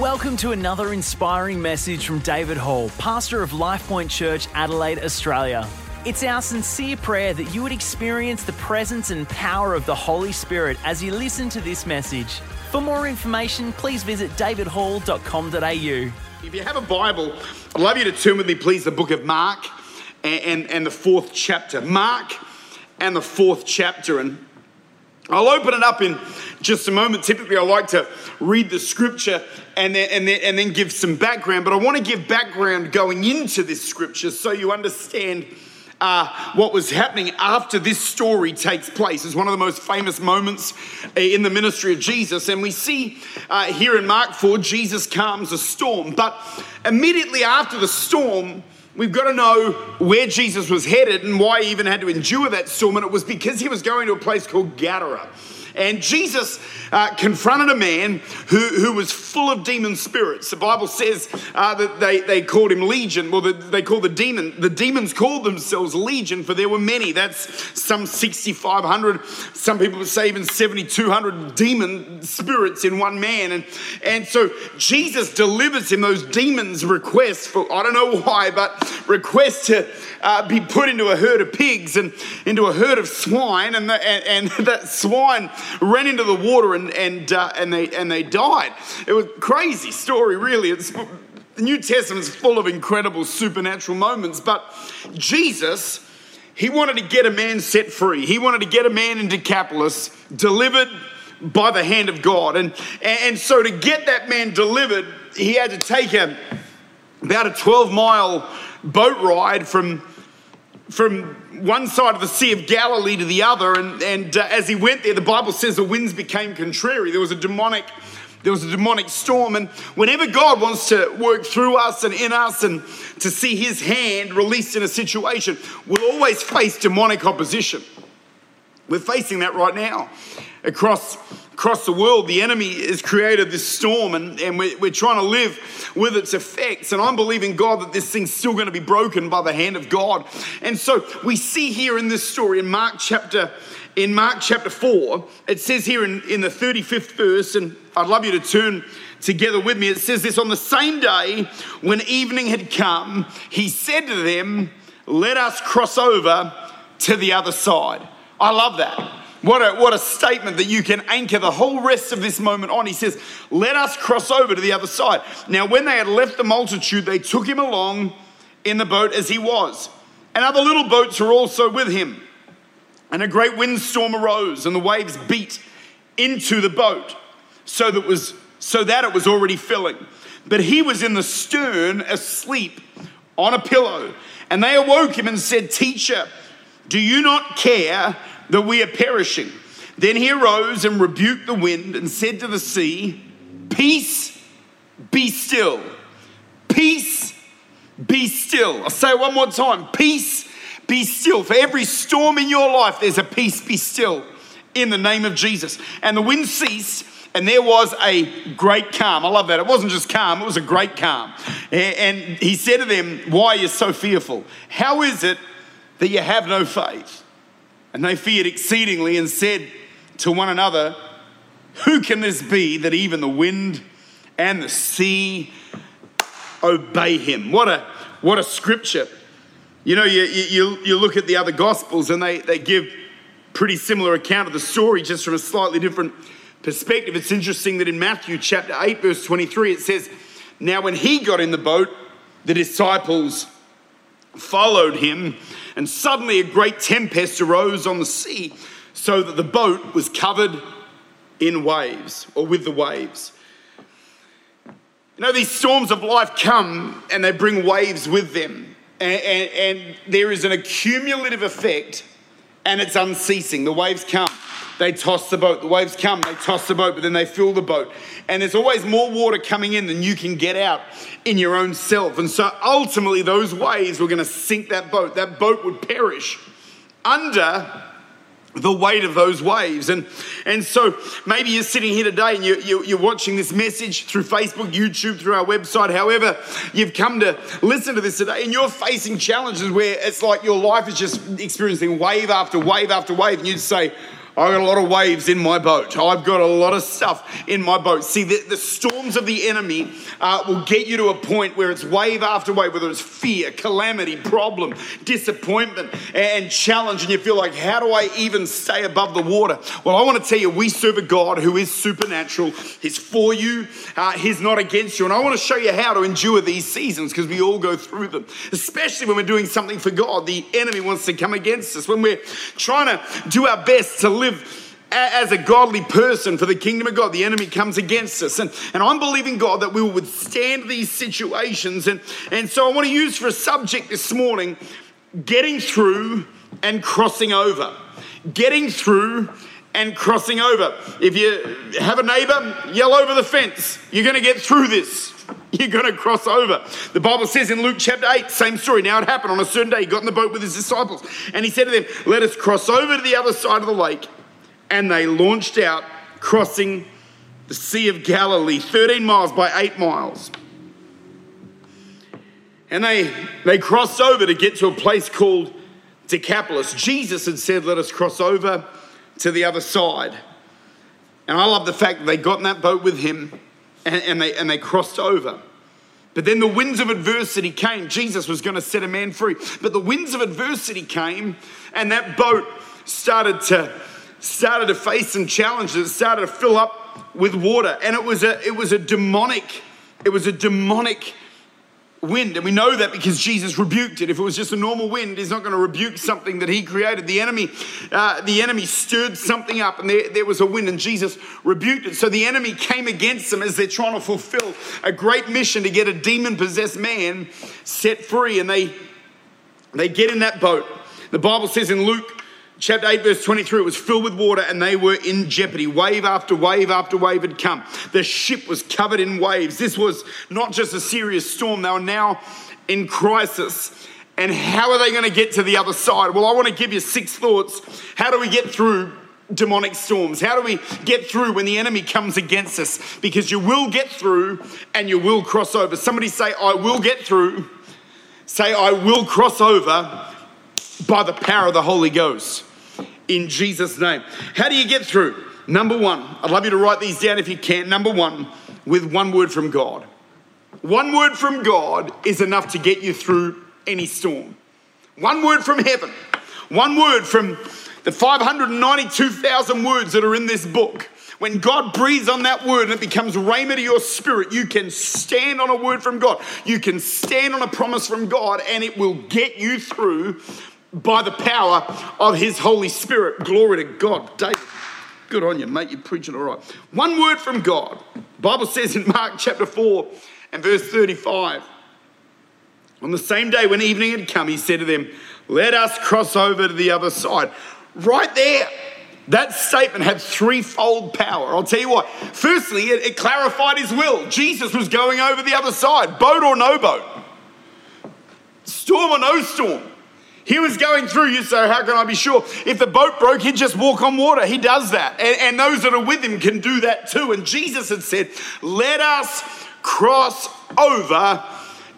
Welcome to another inspiring message from David Hall, pastor of LifePoint Church, Adelaide, Australia. It's our sincere prayer that you would experience the presence and power of the Holy Spirit as you listen to this message. For more information, please visit davidhall.com.au. If you have a Bible, I'd love you to turn with me, please, the book of Mark and, and, and the fourth chapter. Mark and the fourth chapter. And I'll open it up in just a moment. Typically, I like to read the scripture and then, and then, and then give some background, but I want to give background going into this scripture so you understand uh, what was happening after this story takes place. It's one of the most famous moments in the ministry of Jesus. And we see uh, here in Mark 4, Jesus calms a storm. But immediately after the storm, We've got to know where Jesus was headed and why he even had to endure that storm, and it was because he was going to a place called Gadara. And Jesus uh, confronted a man who, who was full of demon spirits. The Bible says uh, that they, they called him Legion. Well, the, they called the demon, the demons called themselves Legion, for there were many. That's some 6,500, some people would say even 7,200 demon spirits in one man. And, and so Jesus delivers him those demons' requests for, I don't know why, but request to uh, be put into a herd of pigs and into a herd of swine. And, the, and, and that swine ran into the water and, and, uh, and, they, and they died. It was a crazy story, really. It's, the New Testament is full of incredible supernatural moments, but Jesus, he wanted to get a man set free. He wanted to get a man in Decapolis delivered by the hand of God. And, and so to get that man delivered, he had to take a, about a 12 mile boat ride from from one side of the Sea of Galilee to the other. And, and uh, as he went there, the Bible says the winds became contrary. There was a demonic. There was a demonic storm, and whenever God wants to work through us and in us and to see his hand released in a situation, we'll always face demonic opposition. We're facing that right now across across the world, the enemy has created this storm and, and we're, we're trying to live with its effects. And I'm believing God that this thing's still going to be broken by the hand of God. And so we see here in this story in Mark chapter in Mark chapter 4, it says here in, in the 35th verse, and I'd love you to turn together with me. It says this on the same day when evening had come, he said to them, Let us cross over to the other side. I love that. What a, what a statement that you can anchor the whole rest of this moment on. He says, Let us cross over to the other side. Now, when they had left the multitude, they took him along in the boat as he was. And other little boats were also with him. And a great windstorm arose, and the waves beat into the boat so that, was, so that it was already filling. But he was in the stern, asleep on a pillow. And they awoke him and said, Teacher, do you not care that we are perishing. Then he arose and rebuked the wind and said to the sea, Peace, be still. Peace, be still. I'll say one more time. Peace, be still. For every storm in your life, there's a peace, be still in the name of Jesus. And the wind ceased, and there was a great calm. I love that. It wasn't just calm, it was a great calm. And he said to them, Why are you so fearful? How is it that you have no faith? And they feared exceedingly and said to one another, Who can this be that even the wind and the sea obey him? What a, what a scripture. You know, you, you, you look at the other gospels and they, they give pretty similar account of the story just from a slightly different perspective. It's interesting that in Matthew chapter 8, verse 23, it says, Now when he got in the boat, the disciples followed him, and suddenly a great tempest arose on the sea, so that the boat was covered in waves or with the waves. You know, these storms of life come and they bring waves with them, and, and, and there is an accumulative effect, and it's unceasing. The waves come they toss the boat. The waves come, they toss the boat, but then they fill the boat. And there's always more water coming in than you can get out in your own self. And so ultimately, those waves were going to sink that boat. That boat would perish under the weight of those waves. And, and so maybe you're sitting here today and you, you, you're watching this message through Facebook, YouTube, through our website, however you've come to listen to this today, and you're facing challenges where it's like your life is just experiencing wave after wave after wave. And you'd say, I've got a lot of waves in my boat. I've got a lot of stuff in my boat. See, the, the storms of the enemy uh, will get you to a point where it's wave after wave, whether it's fear, calamity, problem, disappointment, and challenge, and you feel like, how do I even stay above the water? Well, I want to tell you, we serve a God who is supernatural. He's for you, uh, He's not against you. And I want to show you how to endure these seasons because we all go through them, especially when we're doing something for God. The enemy wants to come against us. When we're trying to do our best to live live as a godly person for the kingdom of God, the enemy comes against us. And, and I'm believing God that we will withstand these situations. And, and so I want to use for a subject this morning getting through and crossing over. Getting through and crossing over. If you have a neighbor, yell over the fence. You're going to get through this. You're going to cross over. The Bible says in Luke chapter 8, same story. Now it happened on a certain day. He got in the boat with his disciples and he said to them, Let us cross over to the other side of the lake. And they launched out, crossing the Sea of Galilee, 13 miles by 8 miles. And they, they crossed over to get to a place called Decapolis. Jesus had said, Let us cross over to the other side. And I love the fact that they got in that boat with him and, and, they, and they crossed over. But then the winds of adversity came. Jesus was going to set a man free. But the winds of adversity came, and that boat started to, started to face some challenges. Started to fill up with water. And it was a, it was a demonic, it was a demonic wind. And we know that because Jesus rebuked it. If it was just a normal wind, he's not going to rebuke something that he created. The enemy, uh, the enemy stirred something up and there, there was a wind and Jesus rebuked it. So the enemy came against them as they're trying to fulfill a great mission to get a demon possessed man set free. And they, they get in that boat. The Bible says in Luke chapter 8, verse 23, it was filled with water and they were in jeopardy. Wave after wave after wave had come. The ship was covered in waves. This was not just a serious storm, they were now in crisis. And how are they going to get to the other side? Well, I want to give you six thoughts. How do we get through demonic storms? How do we get through when the enemy comes against us? Because you will get through and you will cross over. Somebody say, I will get through. Say, I will cross over by the power of the Holy Ghost in Jesus' name. How do you get through? Number one, I'd love you to write these down if you can. Number one, with one word from God. One word from God is enough to get you through any storm. One word from heaven. One word from the 592,000 words that are in this book. When God breathes on that word and it becomes rhema to your spirit, you can stand on a word from God. You can stand on a promise from God and it will get you through by the power of his Holy Spirit. Glory to God. David, good on you, mate. You're preaching all right. One word from God. Bible says in Mark chapter 4 and verse 35. On the same day when evening had come, he said to them, Let us cross over to the other side. Right there, that statement had threefold power. I'll tell you what. Firstly, it, it clarified his will. Jesus was going over the other side, boat or no boat, storm or no storm. He was going through, you say, How can I be sure? If the boat broke, he'd just walk on water. He does that. And, and those that are with him can do that too. And Jesus had said, Let us cross over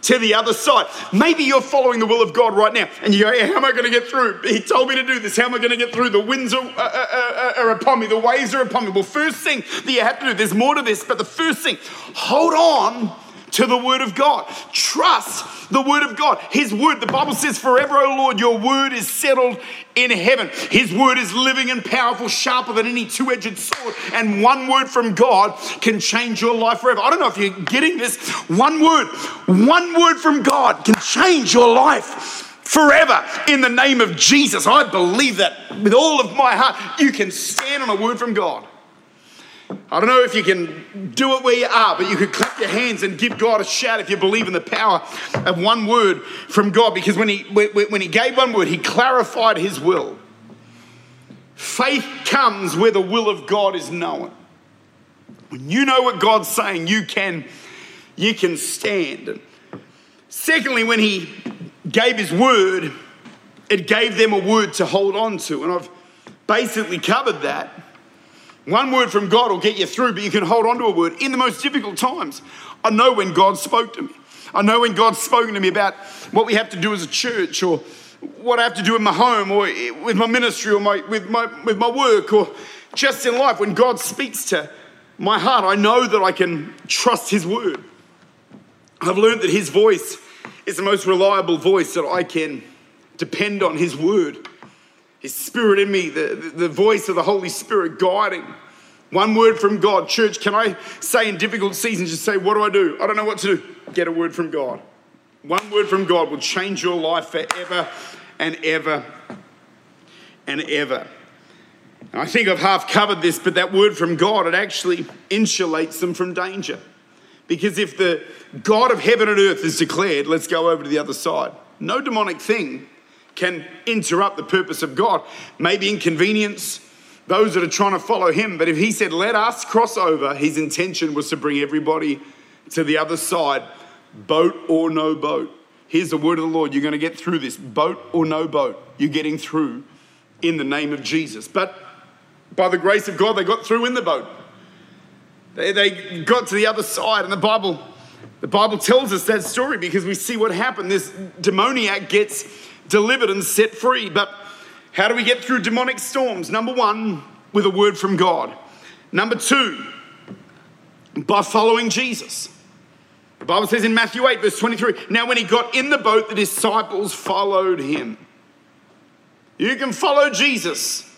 to the other side. Maybe you're following the will of God right now and you go, How am I going to get through? He told me to do this. How am I going to get through? The winds are, uh, uh, uh, are upon me, the waves are upon me. Well, first thing that you have to do, there's more to this, but the first thing, hold on to the Word of God. Trust the Word of God. His Word, the Bible says, Forever, O Lord, your Word is settled in heaven. His Word is living and powerful, sharper than any two edged sword. And one word from God can change your life forever. I don't know if you're getting this. One word, one word from God can change your life forever in the name of Jesus. I believe that with all of my heart. You can stand on a word from God. I don't know if you can do it where you are, but you could clap your hands and give God a shout if you believe in the power of one word from God. Because when he, when he gave one word, he clarified his will. Faith comes where the will of God is known. When you know what God's saying, you can, you can stand. Secondly, when he gave his word, it gave them a word to hold on to. And I've basically covered that. One word from God will get you through, but you can hold on to a word in the most difficult times. I know when God spoke to me. I know when God's spoken to me about what we have to do as a church or what I have to do in my home or with my ministry or my, with, my, with my work or just in life, when God speaks to my heart, I know that I can trust His word. I've learned that His voice is the most reliable voice that I can depend on His word. His spirit in me, the, the, voice of the Holy Spirit guiding. One word from God. Church, can I say in difficult seasons, just say, What do I do? I don't know what to do. Get a word from God. One word from God will change your life forever and ever and ever. And I think I've half covered this, but that word from God, it actually insulates them from danger. Because if the God of heaven and earth is declared, let's go over to the other side. No demonic thing can interrupt the purpose of God. Maybe inconvenience those that are trying to follow him, but if he said, let us cross over, his intention was to bring everybody to the other side, boat or no boat. Here's the word of the Lord you're going to get through this, boat or no boat. You're getting through in the name of Jesus. But by the grace of God, they got through in the boat. They, they got to the other side, and the Bible, the Bible tells us that story because we see what happened. This demoniac gets delivered and set free. But how do we get through demonic storms? Number one, with a word from God. Number two, by following Jesus. The Bible says in Matthew 8, verse 23 Now, when he got in the boat, the disciples followed him. You can follow Jesus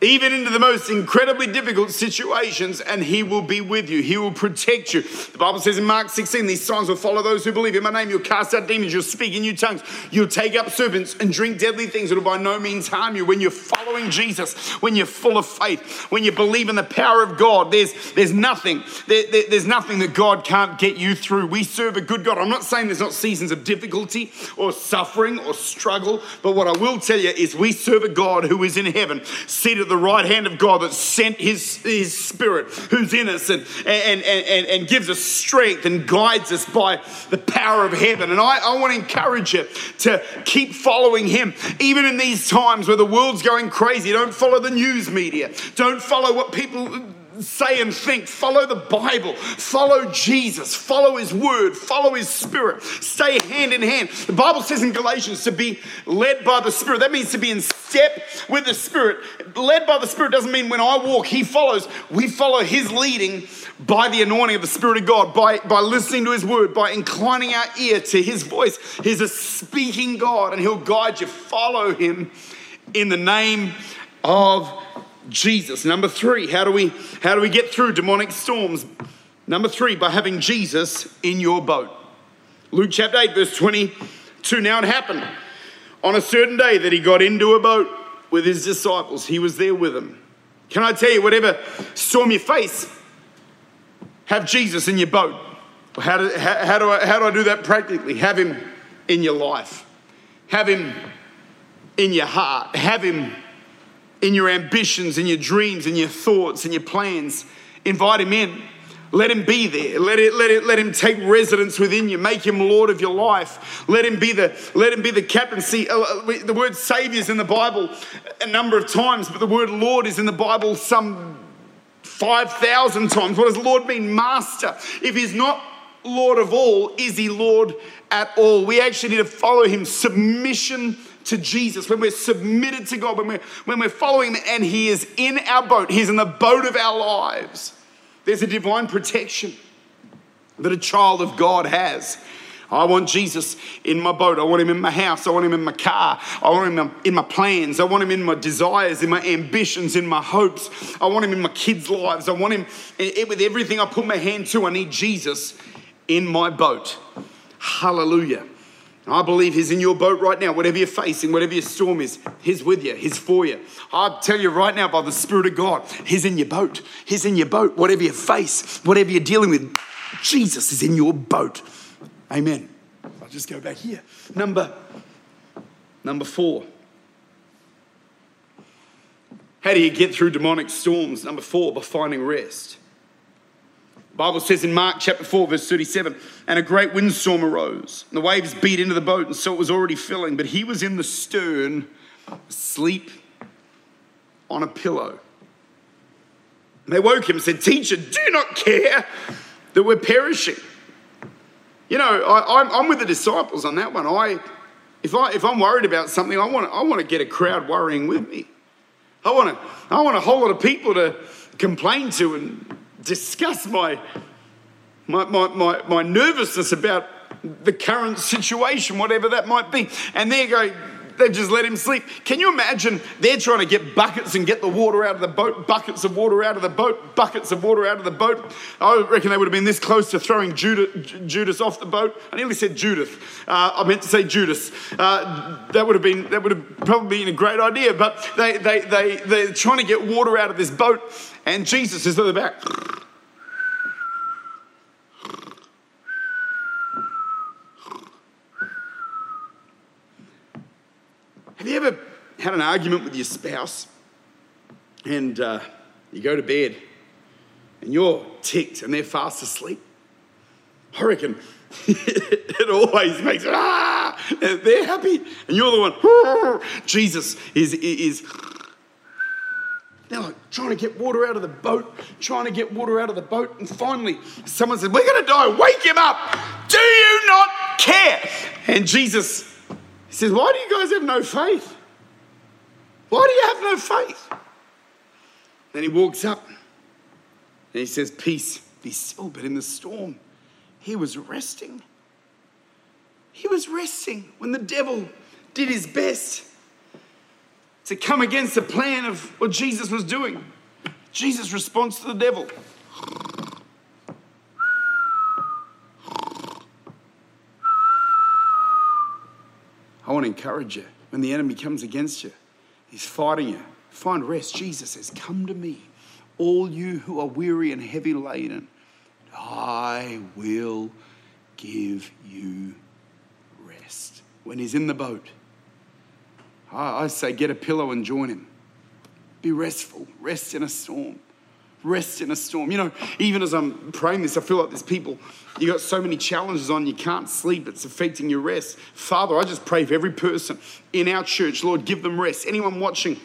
even into the most incredibly difficult situations, and He will be with you. He will protect you. The Bible says in Mark 16, these signs will follow those who believe in my name. You'll cast out demons, you'll speak in new tongues, you'll take up serpents and drink deadly things that will by no means harm you. When you're following Jesus, when you're full of faith, when you believe in the power of God, there's, there's nothing, there, there, there's nothing that God can't get you through. We serve a good God. I'm not saying there's not seasons of difficulty or suffering or struggle, but what I will tell you is we serve a God who is in heaven, seated at the right hand of God that sent his, his spirit who's in us and, and, and, and gives us strength and guides us by the power of heaven. And I, I want to encourage you to keep following him, even in these times where the world's going crazy. Don't follow the news media, don't follow what people say and think. Follow the Bible. Follow Jesus. Follow His Word. Follow His Spirit. Stay hand in hand. The Bible says in Galatians to be led by the Spirit. That means to be in step with the Spirit. Led by the Spirit doesn't mean when I walk, He follows. We follow His leading by the anointing of the Spirit of God, by, by listening to His Word, by inclining our ear to His voice. He's a speaking God and He'll guide you. Follow Him in the name of Jesus. Number three, how do we how do we get through demonic storms? Number three, by having Jesus in your boat. Luke chapter 8, verse 22. Now it happened on a certain day that he got into a boat with his disciples. He was there with them. Can I tell you, whatever storm you face, have Jesus in your boat. How do, how, how do, I, how do I do that practically? Have him in your life, have him in your heart, have him in your ambitions, in your dreams, in your thoughts, in your plans. Invite him in. Let him be there. Let it, let it, let him take residence within you. Make him Lord of your life. Let him be the, let him be the captain. See, uh, uh, the word Savior is in the Bible a number of times, but the word Lord is in the Bible some 5,000 times. What does Lord mean? Master. If he's not Lord of all, is he Lord at all? We actually need to follow him. Submission to Jesus, when we're submitted to God, when we're, when we're following Him and He is in our boat, He's in the boat of our lives, there's a divine protection that a child of God has. I want Jesus in my boat. I want him in my house. I want him in my car. I want him in my plans. I want him in my desires, in my ambitions, in my hopes. I want him in my kids' lives. I want him with everything I put my hand to. I need Jesus in my boat. Hallelujah. I believe He's in your boat right now. Whatever you're facing, whatever your storm is, He's with you. He's for you. I tell you right now, by the Spirit of God, He's in your boat. He's in your boat. Whatever you face, whatever you're dealing with, Jesus is in your boat. Amen. I'll just go back here. Number, number four. How do you get through demonic storms? Number four, by finding rest. Bible says in Mark chapter 4, verse 37, and a great windstorm arose. And the waves beat into the boat, and so it was already filling. But he was in the stern, asleep on a pillow. And they woke him and said, Teacher, do not care that we're perishing? You know, I, am with the disciples on that one. I If, I, if I'm worried about something, I want, I want to get a crowd worrying with me. I want, to, I want a whole lot of people to complain to and discuss my, my, my, my, my nervousness about the current situation, whatever that might be. And there go, they just let him sleep. Can you imagine? They're trying to get buckets and get the water out of the boat, buckets of water out of the boat, buckets of water out of the boat. I reckon they would have been this close to throwing Judas off the boat. I nearly said Judith. Uh, I meant to say Judas. Uh, that would have been that would have probably been a great idea. But they they they they're trying to get water out of this boat, and Jesus is at the back. Have you ever had an argument with your spouse and uh, you go to bed and you're ticked and they're fast asleep? I reckon it always makes ah, they're happy and you're the one, Jesus is, is, they're like trying to get water out of the boat, trying to get water out of the boat, and finally someone said, We're gonna die, wake him up. Do you not care? And Jesus says, Why do you guys have no faith? Why do you have no faith? Then he walks up and he says, Peace, be still. But in the storm, he was resting. He was resting when the devil did his best to come against the plan of what Jesus was doing. Jesus' response to the devil I want to encourage you. When the enemy comes against you, he's fighting you. Find rest. Jesus says, Come to me, all you who are weary and heavy laden. I will give you rest. When he's in the boat, I say, get a pillow and join him. Be restful. Rest in a storm rest in a storm. You know, even as I'm praying this, I feel like there's people, you got so many challenges on, you can't sleep, it's affecting your rest. Father, I just pray for every person in our church, Lord, give them rest. Anyone watching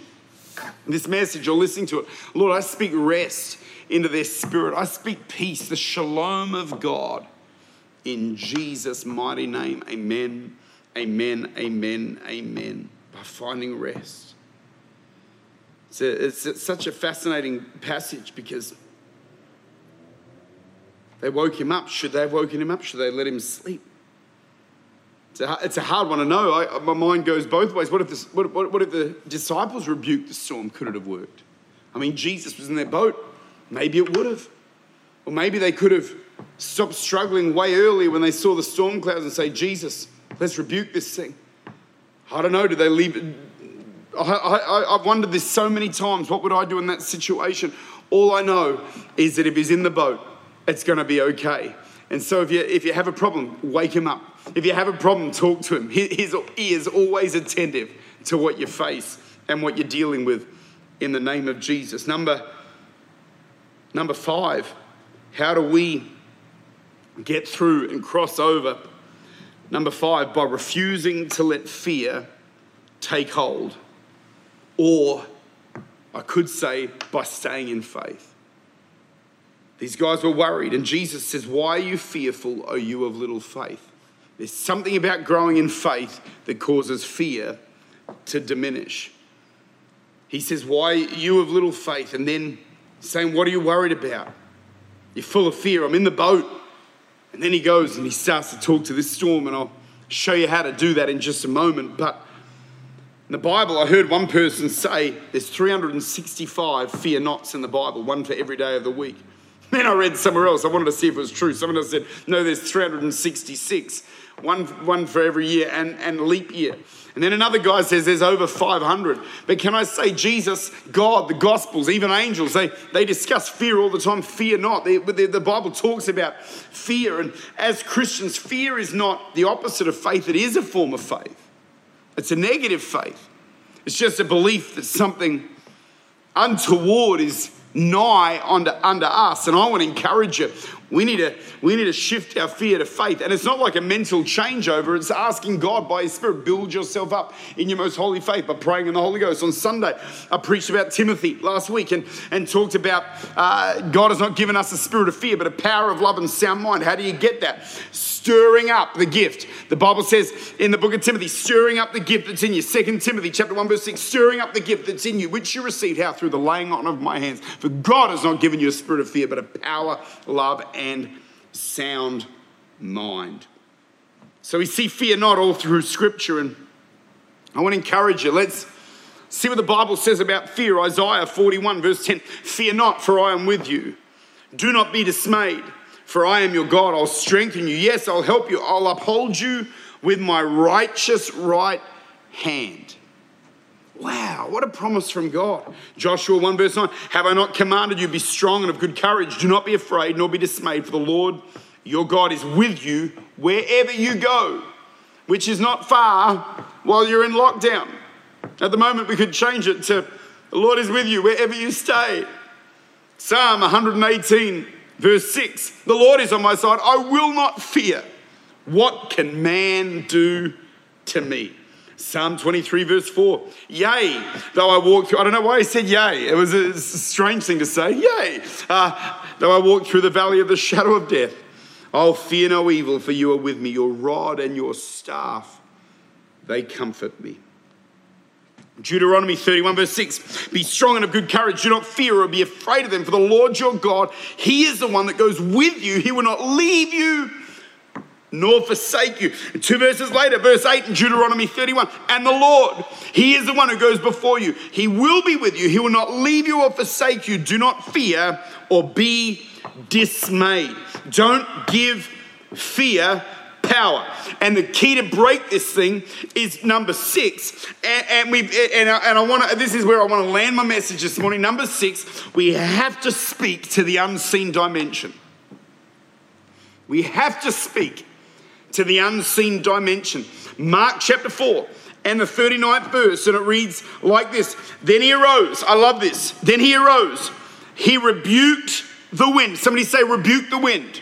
this message or listening to it, Lord, I speak rest into their spirit. I speak peace, the shalom of God in Jesus' mighty name. Amen, amen, amen, amen. By finding rest. A, it's, such a fascinating passage because they woke him up. Should they have woken him up? Should they let him sleep? It's a, it's a hard one to know. I, my mind goes both ways. What if, this, what, what, what if the disciples rebuked the storm? Could it have worked? I mean, Jesus was in their boat. Maybe it would have. Or maybe they could have stopped struggling way earlier when they saw the storm clouds and say, Jesus, let's rebuke this thing. I don't know. do they leave it? I, have wondered this so many times. What would I do in that situation? All I know is that if he's in the boat, it's going to be okay. And so if you, if you have a problem, wake him up. If you have a problem, talk to him. His ear is always attentive to what you face and what you're dealing with in the name of Jesus. Number, number five, how do we get through and cross over? Number five, by refusing to let fear take hold or I could say by staying in faith. These guys were worried, and Jesus says, Why are you fearful, O you of little faith? There's something about growing in faith that causes fear to diminish. He says, Why you of little faith? And then saying, What are you worried about? You're full of fear. I'm in the boat. And then he goes and he starts to talk to this storm, and I'll show you how to do that in just a moment. But in the Bible, I heard one person say there's 365 fear nots in the Bible, one for every day of the week. Then I read somewhere else, I wanted to see if it was true. Someone else said, no, there's 366, one, one for every year and, and leap year. And then another guy says there's over 500. But can I say, Jesus, God, the Gospels, even angels, they, they discuss fear all the time. Fear not. They, the, the Bible talks about fear. And as Christians, fear is not the opposite of faith, it is a form of faith. It's a negative faith. It's just a belief that something untoward is nigh under, under us. And I want to encourage you We need, to, we need to shift our fear to faith. And it's not like a mental changeover, it's asking God by His Spirit, build yourself up in your most holy faith by praying in the Holy Ghost. On Sunday, I preached about Timothy last week and, and talked about uh, God has not given us a spirit of fear, but a power of love and sound mind. How do you get that? Stirring up the gift. The Bible says in the book of Timothy, stirring up the gift that's in you. Second Timothy chapter 1, verse 6, stirring up the gift that's in you, which you received how? Through the laying on of my hands. For God has not given you a spirit of fear, but a power, love, and sound mind. So we see fear not all through Scripture, and I want to encourage you. Let's see what the Bible says about fear. Isaiah 41, verse 10 Fear not, for I am with you. Do not be dismayed, for I am your God. I'll strengthen you. Yes, I'll help you. I'll uphold you with my righteous right hand. Wow, what a promise from God. Joshua 1 verse 9 Have I not commanded you, be strong and of good courage? Do not be afraid, nor be dismayed, for the Lord your God is with you wherever you go, which is not far while you're in lockdown. At the moment, we could change it to the Lord is with you wherever you stay. Psalm 118, verse 6 The Lord is on my side, I will not fear. What can man do to me? Psalm 23, verse 4. Yea, though I walk through, I don't know why he said yea. It was a strange thing to say. Yea, uh, though I walk through the valley of the shadow of death, I'll fear no evil, for you are with me. Your rod and your staff, they comfort me. Deuteronomy 31, verse 6 Be strong and of good courage. Do not fear or be afraid of them, for the Lord your God, He is the one that goes with you. He will not leave you nor forsake you. two verses later, verse 8 in Deuteronomy 31 And the Lord, He is the one who goes before you. He will be with you. He will not leave you or forsake you. Do not fear or be dismayed. Don't give fear power. And the key to break this thing is number six. And, and we and I, and I want to. This is where I want to land my message this morning. Number six, we have to speak to the unseen dimension. We have to speak to the unseen dimension. Mark chapter 4 and the 39th verse, and it reads like this Then he arose. I love this. Then he arose. He rebuked the wind. Somebody say, rebuke the wind.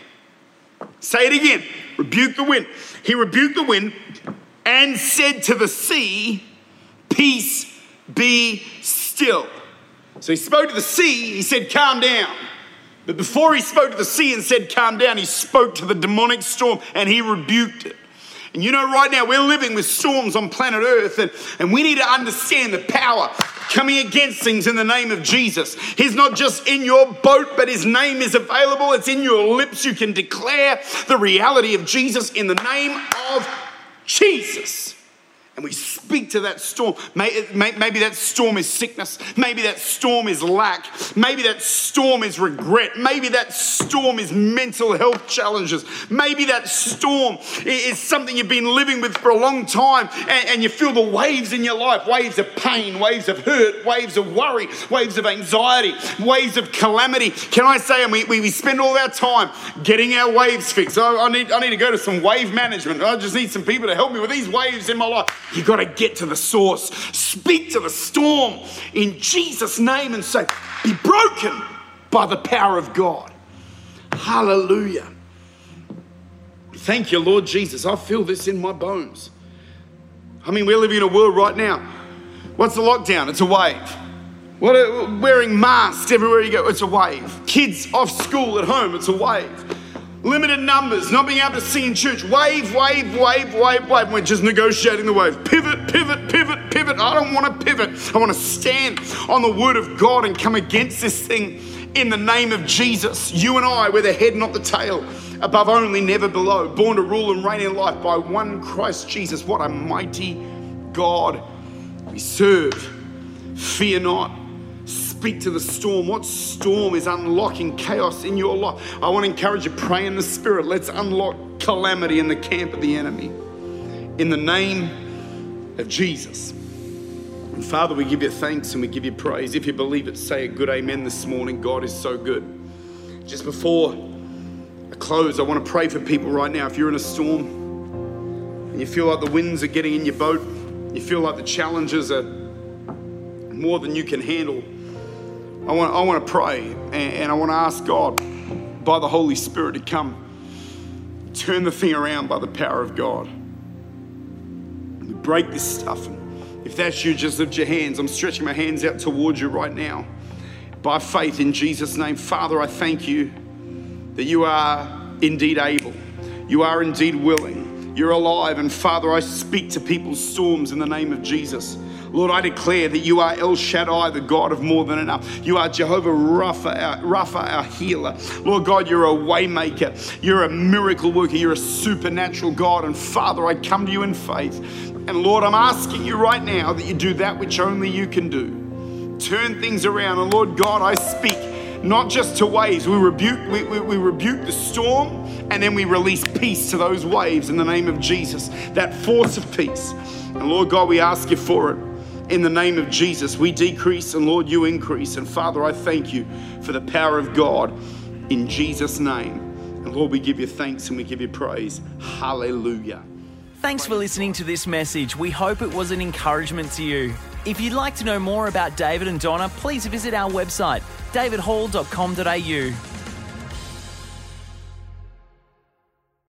Say it again. Rebuke the wind. He rebuked the wind and said to the sea, Peace be still. So he spoke to the sea, he said, Calm down. But before he spoke to the sea and said, Calm down, he spoke to the demonic storm and he rebuked it. And you know, right now we're living with storms on planet Earth, and, and we need to understand the power coming against things in the name of Jesus. He's not just in your boat, but his name is available. It's in your lips. You can declare the reality of Jesus in the name of Jesus and we speak to that storm. Maybe that storm is sickness. Maybe that storm is lack. Maybe that storm is regret. Maybe that storm is mental health challenges. Maybe that storm is something you've been living with for a long time and you feel the waves in your life waves of pain, waves of hurt, waves of worry, waves of anxiety, waves of calamity. Can I say, and we, we spend all our time getting our waves fixed. I, I, need, I need to go to some wave management. I just need some people to help me with these waves in my life. You've got to get to the source. Speak to the storm in Jesus' name and say, Be broken by the power of God. Hallelujah. Thank you, Lord Jesus. I feel this in my bones. I mean, we're living in a world right now. What's the lockdown? It's a wave. What are, wearing masks everywhere you go, it's a wave. Kids off school at home, it's a wave limited numbers, not being able to see in church. Wave, wave, wave, wave, wave. We're just negotiating the wave. Pivot, pivot, pivot, pivot. I don't want to pivot. I want to stand on the word of God and come against this thing in the name of Jesus. You and I, we're the head, not the tail. Above only, never below. Born to rule and reign in life by one Christ Jesus. What a mighty God we serve. Fear not speak to the storm. What storm is unlocking chaos in your life? I want to encourage you, pray in the Spirit. Let's unlock calamity in the camp of the enemy. In the name of Jesus. And Father, we give you thanks and we give you praise. If you believe it, say a good amen this morning. God is so good. Just before I close, I want to pray for people right now. If you're in a storm and you feel like the winds are getting in your boat, you feel like the challenges are more than you can handle. I want, I want to pray and, and I want to ask God, by the Holy Spirit to come turn the thing around by the power of God. Break this stuff. And if that's you, just lift your hands. I'm stretching my hands out towards you right now. By faith in Jesus' name, Father, I thank you that you are indeed able. You are indeed willing. You're alive. And Father, I speak to people's storms in the name of Jesus. Lord, I declare that you are El Shaddai, the God of more than enough. You are Jehovah Rapha, our, Rapha, our healer. Lord God, you're a waymaker. You're a miracle worker. You're a supernatural God. And Father, I come to you in faith. And Lord, I'm asking you right now that you do that which only you can do. Turn things around. And Lord God, I speak not just to waves. We rebuke, we, we, we, rebuke the storm and then we release peace to those waves in the name of Jesus. That force of peace. And Lord God, we ask you for it. In the name of Jesus, we decrease and Lord, you increase. And Father, I thank you for the power of God in Jesus' name. And Lord, we give you thanks and we give you praise. Hallelujah. Thanks for listening to this message. We hope it was an encouragement to you. If you'd like to know more about David and Donna, please visit our website, davidhall.com.au.